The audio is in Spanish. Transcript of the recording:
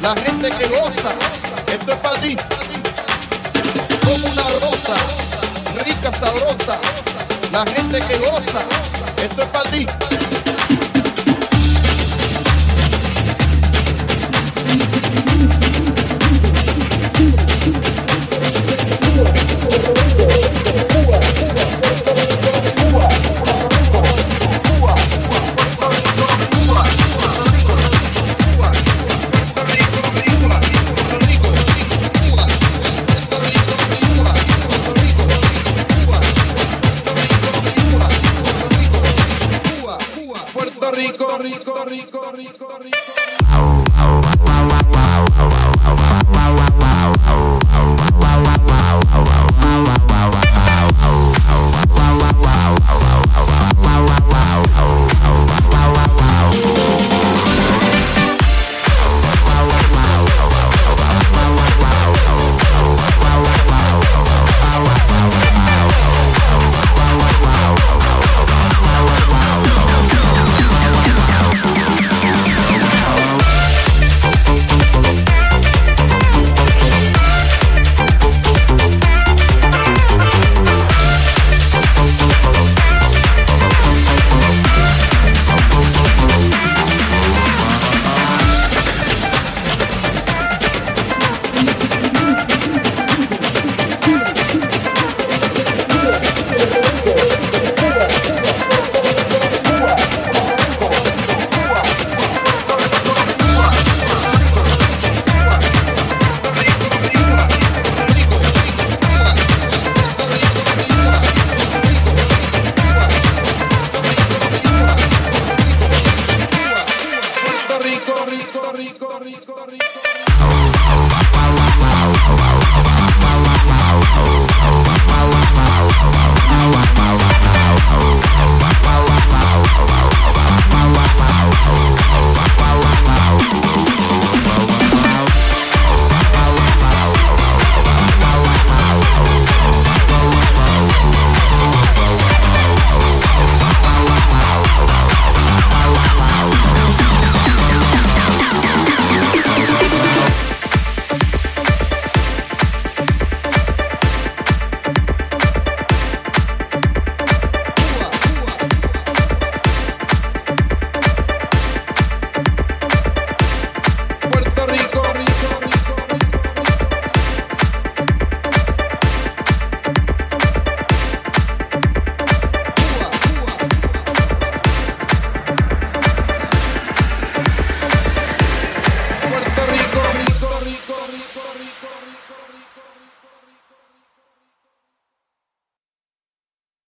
La gente que goza, esto es para ti. Como una rosa, rica, sabrosa. La gente que goza, esto es para ti. Rico, rico, rico, rico, rico. Rico.